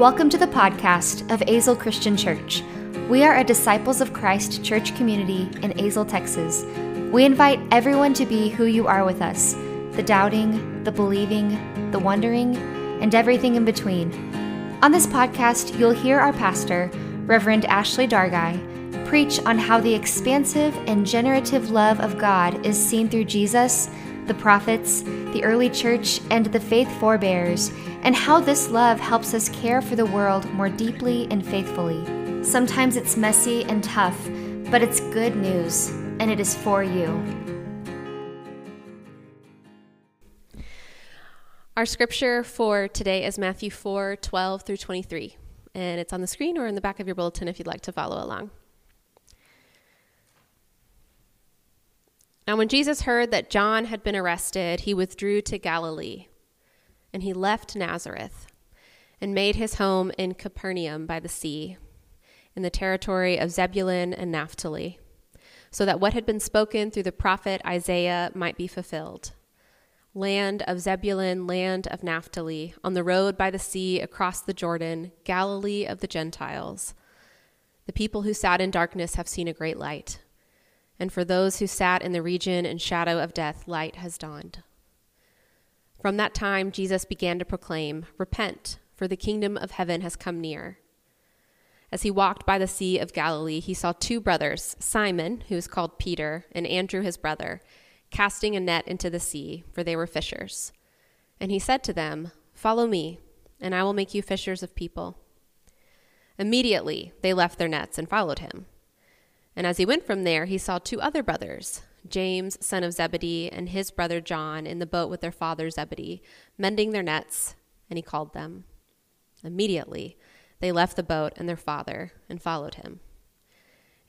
Welcome to the podcast of Azle Christian Church. We are a Disciples of Christ church community in Azle, Texas. We invite everyone to be who you are with us the doubting, the believing, the wondering, and everything in between. On this podcast, you'll hear our pastor, Reverend Ashley Dargai, preach on how the expansive and generative love of God is seen through Jesus, the prophets, the early church, and the faith forebears and how this love helps us care for the world more deeply and faithfully. Sometimes it's messy and tough, but it's good news, and it is for you. Our scripture for today is Matthew 4 12 through 23, and it's on the screen or in the back of your bulletin if you'd like to follow along. Now, when Jesus heard that John had been arrested, he withdrew to Galilee and he left Nazareth and made his home in Capernaum by the sea, in the territory of Zebulun and Naphtali, so that what had been spoken through the prophet Isaiah might be fulfilled. Land of Zebulun, land of Naphtali, on the road by the sea across the Jordan, Galilee of the Gentiles. The people who sat in darkness have seen a great light, and for those who sat in the region and shadow of death, light has dawned. From that time, Jesus began to proclaim, Repent, for the kingdom of heaven has come near. As he walked by the Sea of Galilee, he saw two brothers, Simon, who is called Peter, and Andrew his brother, casting a net into the sea, for they were fishers. And he said to them, Follow me, and I will make you fishers of people. Immediately they left their nets and followed him. And as he went from there, he saw two other brothers, James, son of Zebedee, and his brother John in the boat with their father Zebedee, mending their nets, and he called them. Immediately they left the boat and their father and followed him.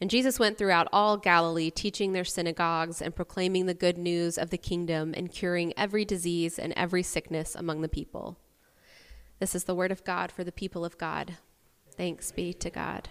And Jesus went throughout all Galilee, teaching their synagogues and proclaiming the good news of the kingdom and curing every disease and every sickness among the people. This is the word of God for the people of God. Thanks be to God.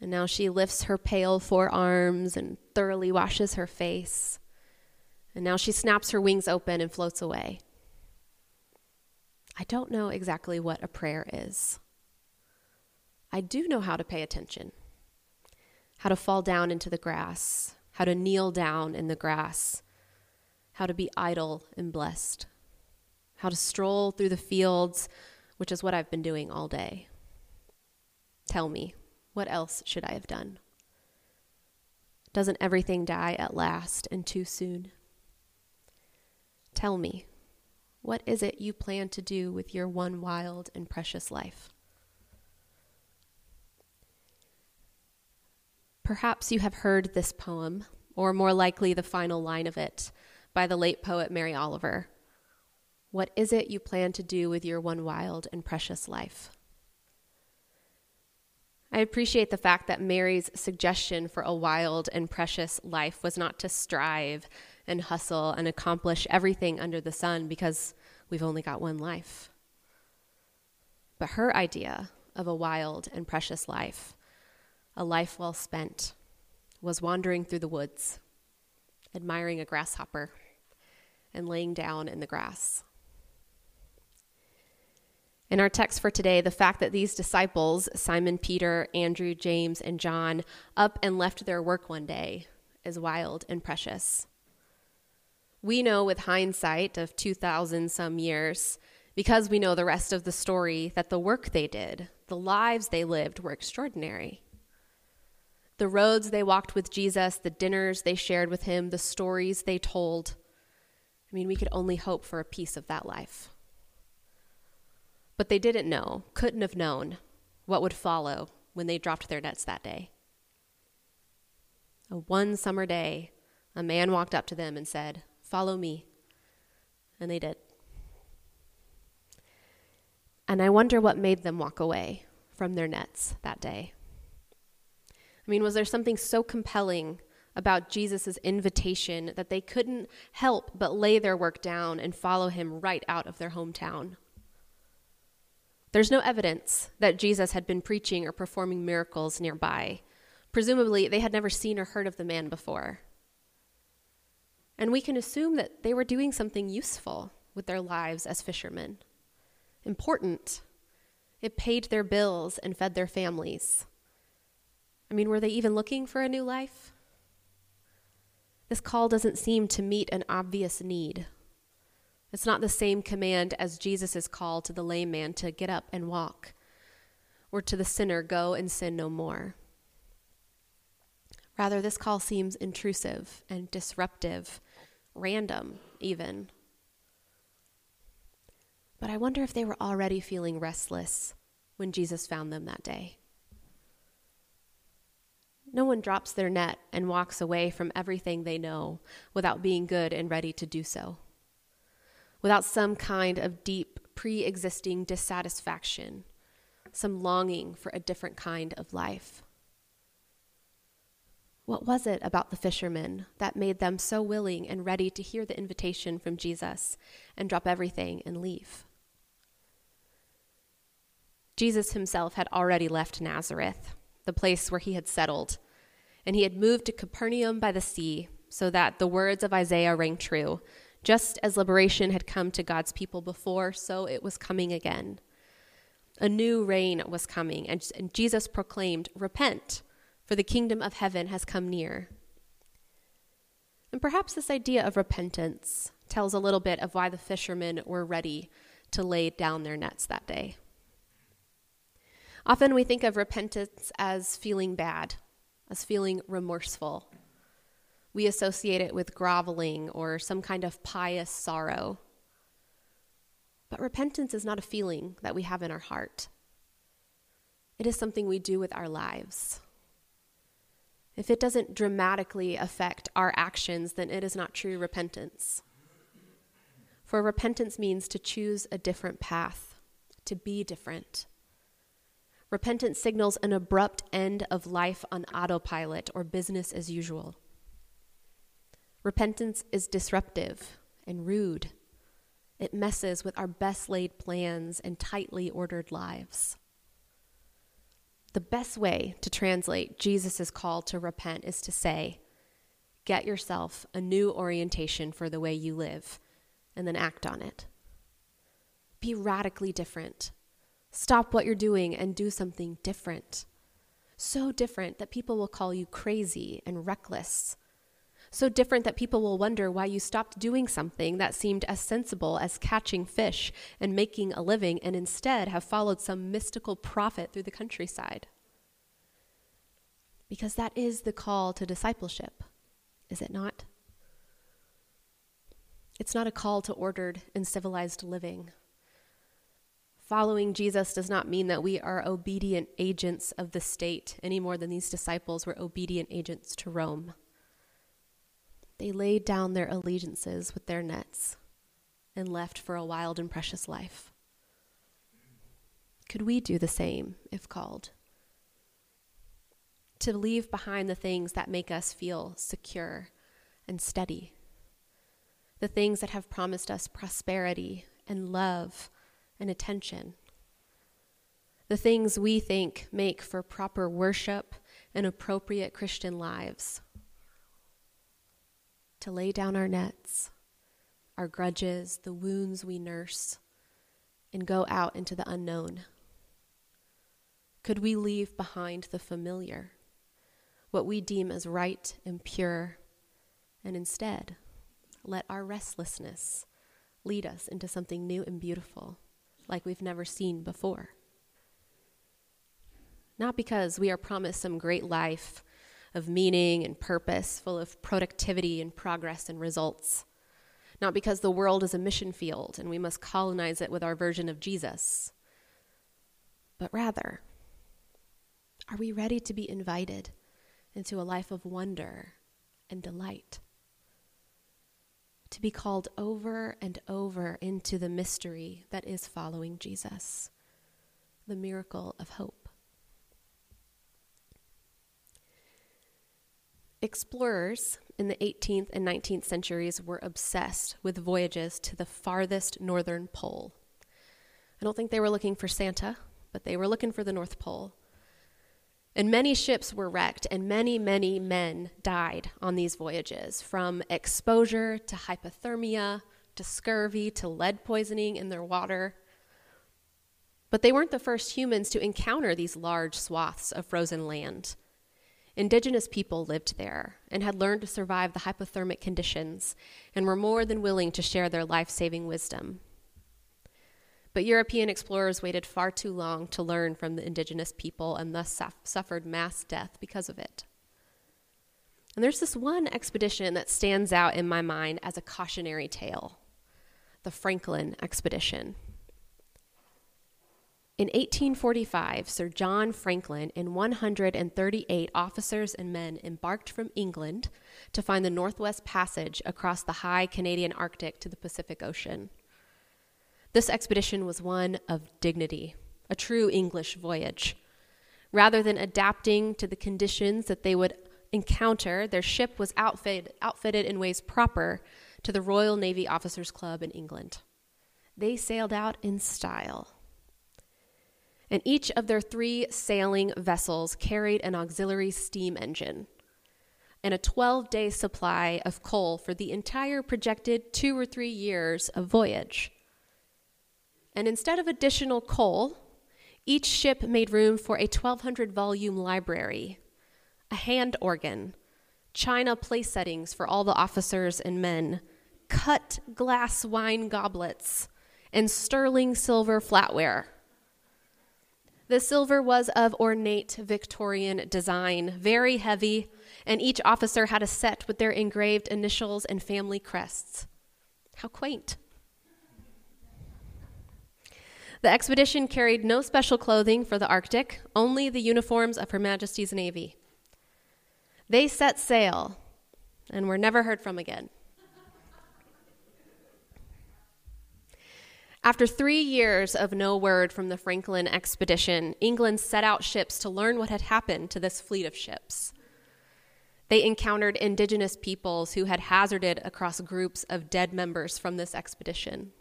and now she lifts her pale forearms and thoroughly washes her face. And now she snaps her wings open and floats away. I don't know exactly what a prayer is. I do know how to pay attention, how to fall down into the grass, how to kneel down in the grass, how to be idle and blessed, how to stroll through the fields, which is what I've been doing all day. Tell me, what else should I have done? Doesn't everything die at last and too soon? Tell me, what is it you plan to do with your one wild and precious life? Perhaps you have heard this poem, or more likely the final line of it, by the late poet Mary Oliver. What is it you plan to do with your one wild and precious life? I appreciate the fact that Mary's suggestion for a wild and precious life was not to strive and hustle and accomplish everything under the sun because we've only got one life. But her idea of a wild and precious life, a life well spent, was wandering through the woods, admiring a grasshopper, and laying down in the grass. In our text for today, the fact that these disciples, Simon Peter, Andrew, James, and John, up and left their work one day is wild and precious. We know with hindsight of 2,000 some years, because we know the rest of the story, that the work they did, the lives they lived, were extraordinary. The roads they walked with Jesus, the dinners they shared with him, the stories they told. I mean, we could only hope for a piece of that life. But they didn't know, couldn't have known what would follow when they dropped their nets that day. A one summer day, a man walked up to them and said, Follow me. And they did. And I wonder what made them walk away from their nets that day. I mean, was there something so compelling about Jesus' invitation that they couldn't help but lay their work down and follow him right out of their hometown? There's no evidence that Jesus had been preaching or performing miracles nearby. Presumably, they had never seen or heard of the man before. And we can assume that they were doing something useful with their lives as fishermen. Important. It paid their bills and fed their families. I mean, were they even looking for a new life? This call doesn't seem to meet an obvious need. It's not the same command as Jesus' call to the lame man to get up and walk, or to the sinner, go and sin no more. Rather, this call seems intrusive and disruptive, random, even. But I wonder if they were already feeling restless when Jesus found them that day. No one drops their net and walks away from everything they know without being good and ready to do so, without some kind of deep, pre existing dissatisfaction, some longing for a different kind of life. What was it about the fishermen that made them so willing and ready to hear the invitation from Jesus and drop everything and leave? Jesus himself had already left Nazareth the place where he had settled. And he had moved to Capernaum by the sea, so that the words of Isaiah rang true. Just as liberation had come to God's people before, so it was coming again. A new reign was coming, and, Jesus proclaimed, Repent, for the kingdom of heaven has come near. And perhaps this idea of repentance tells a little bit of why the fishermen were ready to lay down their nets that day. Often we think of repentance as feeling bad, as feeling remorseful. We associate it with groveling or some kind of pious sorrow. But repentance is not a feeling that we have in our heart. It is something we do with our lives. If it doesn't dramatically affect our actions, then it is not true repentance. For repentance means to choose a different path, to be different. Repentance signals an abrupt end of life on autopilot or business as usual. Repentance is disruptive and rude. It messes with our best laid plans and tightly ordered lives. The best way to translate Jesus' call to repent is to say, Get yourself a new orientation for the way you live, and then act on it. Be radically different Stop what you're doing and do something different. So different that people will call you crazy and reckless. So different that people will wonder why you stopped doing something that seemed as sensible as catching fish and making a living and instead have followed some mystical prophet through the countryside. Because that is the call to discipleship, is it not? It's not a call to ordered and civilized living. Following Jesus does not mean that we are obedient agents of the state any more than these disciples were obedient agents to Rome. They laid down their allegiances with their nets and left for a wild and precious life. Could we do the same if called? To leave behind the things that make us feel secure and steady, the things that have promised us prosperity and love and attention. The things we think make for proper worship and appropriate Christian lives. To lay down our nets, our grudges, the wounds we nurse, and go out into the unknown. Could we leave behind the familiar, what we deem as right and pure, and instead let our restlessness lead us into something new and beautiful? like we've never seen before. Not because we are promised some great life of meaning and purpose, full of productivity and progress and results. Not because the world is a mission field and we must colonize it with our version of Jesus. But rather, are we ready to be invited into a life of wonder and delight? to be called over and over into the mystery that is following Jesus, the miracle of hope. Explorers in the 18th and 19th centuries were obsessed with voyages to the farthest northern pole. I don't think they were looking for Santa, but they were looking for the North Pole. And many ships were wrecked, and many, many men died on these voyages from exposure to hypothermia to scurvy to lead poisoning in their water. But they weren't the first humans to encounter these large swaths of frozen land. Indigenous people lived there and had learned to survive the hypothermic conditions and were more than willing to share their life saving wisdom. But European explorers waited far too long to learn from the indigenous people and thus suffered mass death because of it. And there's this one expedition that stands out in my mind as a cautionary tale the Franklin expedition. In 1845, Sir John Franklin and 138 officers and men embarked from England to find the Northwest Passage across the high Canadian Arctic to the Pacific Ocean. This expedition was one of dignity, a true English voyage. Rather than adapting to the conditions that they would encounter, their ship was outfitted, outfitted in ways proper to the Royal Navy Officers Club in England. They sailed out in style and each of their three sailing vessels carried an auxiliary steam engine and a 12 day supply of coal for the entire projected two or three years of voyage. And instead of additional coal, each ship made room for a 1,200 volume library, a hand organ, china place settings for all the officers and men, cut glass wine goblets, and sterling silver flatware. The silver was of ornate Victorian design, very heavy, and each officer had a set with their engraved initials and family crests. How quaint. The expedition carried no special clothing for the Arctic, only the uniforms of Her Majesty's Navy. They set sail and were never heard from again. After three years of no word from the Franklin expedition, England set out ships to learn what had happened to this fleet of ships. They encountered indigenous peoples who had hazarded across groups of dead members from this expedition.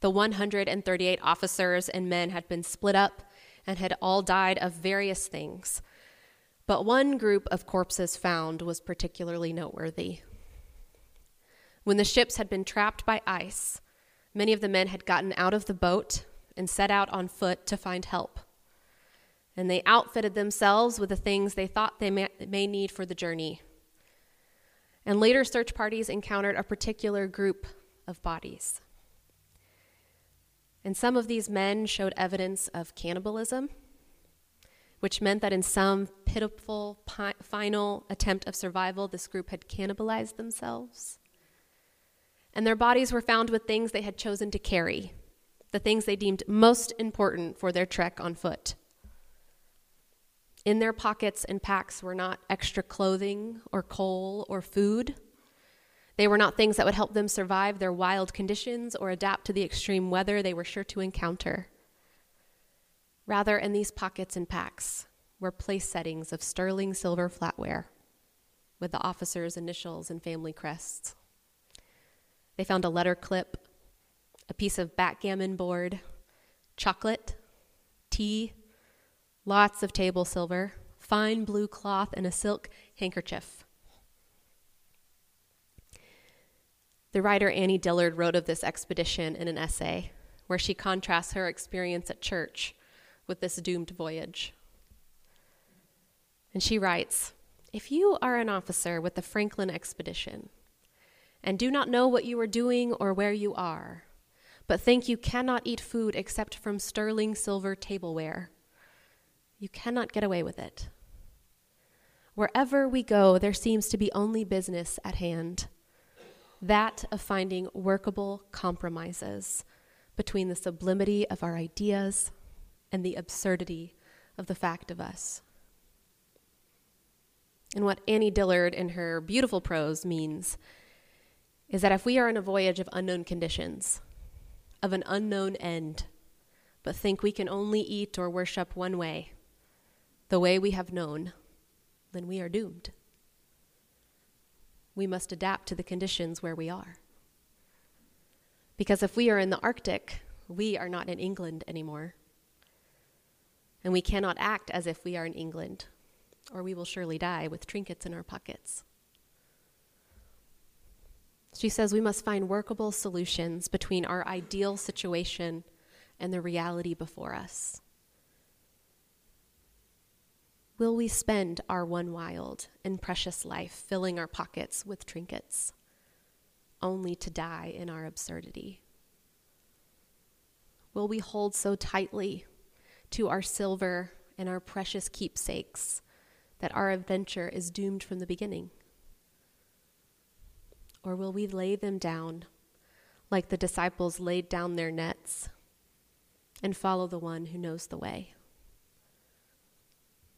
The 138 officers and men had been split up and had all died of various things. But one group of corpses found was particularly noteworthy. When the ships had been trapped by ice, Many of the men had gotten out of the boat and set out on foot to find help. And they outfitted themselves with the things they thought they may, may need for the journey. And later search parties encountered a particular group of bodies. And some of these men showed evidence of cannibalism, which meant that in some pitiful pi- final attempt of survival, this group had cannibalized themselves and their bodies were found with things they had chosen to carry, the things they deemed most important for their trek on foot. In their pockets and packs were not extra clothing or coal or food. They were not things that would help them survive their wild conditions or adapt to the extreme weather they were sure to encounter. Rather, in these pockets and packs were place settings of sterling silver flatware with the officers' initials and family crests. They found a letter clip, a piece of backgammon board, chocolate, tea, lots of table silver, fine blue cloth, and a silk handkerchief. The writer Annie Dillard wrote of this expedition in an essay where she contrasts her experience at church with this doomed voyage. And she writes If you are an officer with the Franklin expedition, and do not know what you are doing or where you are, but think you cannot eat food except from sterling silver tableware. You cannot get away with it. Wherever we go, there seems to be only business at hand that of finding workable compromises between the sublimity of our ideas and the absurdity of the fact of us. And what Annie Dillard, in her beautiful prose, means is that if we are on a voyage of unknown conditions, of an unknown end, but think we can only eat or worship one way, the way we have known, then we are doomed. We must adapt to the conditions where we are. Because if we are in the Arctic, we are not in England anymore. And we cannot act as if we are in England, or we will surely die with trinkets in our pockets. She says we must find workable solutions between our ideal situation and the reality before us. Will we spend our one wild and precious life filling our pockets with trinkets, only to die in our absurdity? Will we hold so tightly to our silver and our precious keepsakes that our adventure is doomed from the beginning? Or will we lay them down like the disciples laid down their nets and follow the one who knows the way?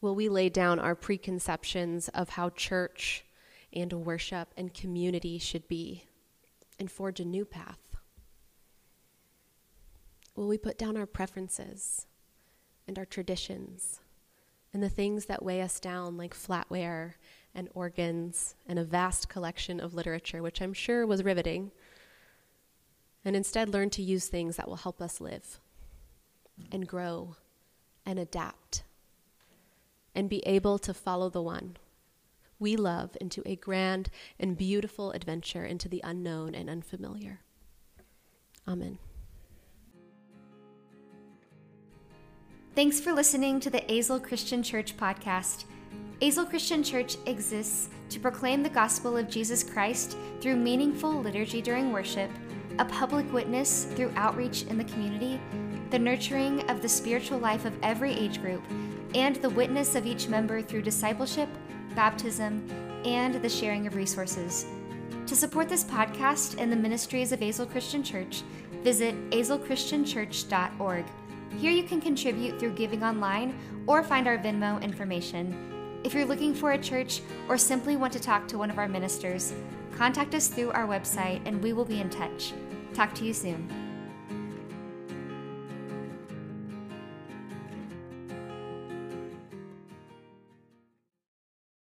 Will we lay down our preconceptions of how church and worship and community should be and forge a new path? Will we put down our preferences and our traditions and the things that weigh us down, like flatware and organs and a vast collection of literature, which I'm sure was riveting, and instead learn to use things that will help us live and grow and adapt and be able to follow the one we love into a grand and beautiful adventure into the unknown and unfamiliar. Amen. Thanks for listening to the Azle Christian Church podcast. Azle Christian Church exists to proclaim the gospel of Jesus Christ through meaningful liturgy during worship, a public witness through outreach in the community, the nurturing of the spiritual life of every age group, and the witness of each member through discipleship, baptism, and the sharing of resources. To support this podcast and the ministries of Azle Christian Church, visit azlechristianchurch.org. Here you can contribute through giving online or find our Venmo information. If you're looking for a church or simply want to talk to one of our ministers, contact us through our website and we will be in touch. Talk to you soon.